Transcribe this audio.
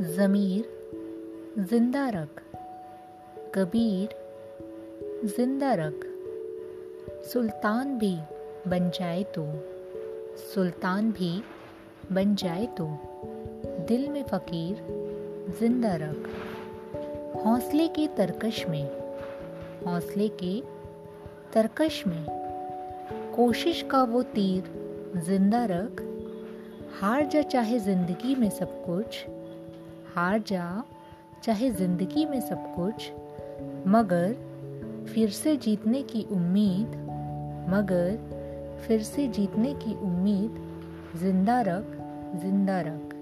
ज़मीर, ज़िंदा रख। कबीर, ज़िंदा रख। सुल्तान भी बन जाए तो सुल्तान भी बन जाए तो दिल में फ़कीर, ज़िंदा रख। हौसले के तरकश में, हौसले के तरकश में। कोशिश का वो तीर, ज़िंदा रख। हार जा चाहे ज़िंदगी में सब कुछ हार जा, चाहे ज़िंदगी में सब कुछ, मगर फिर से जीतने की उम्मीद, मगर फिर से जीतने की उम्मीद, ज़िंदा रख ज़िंदा रख।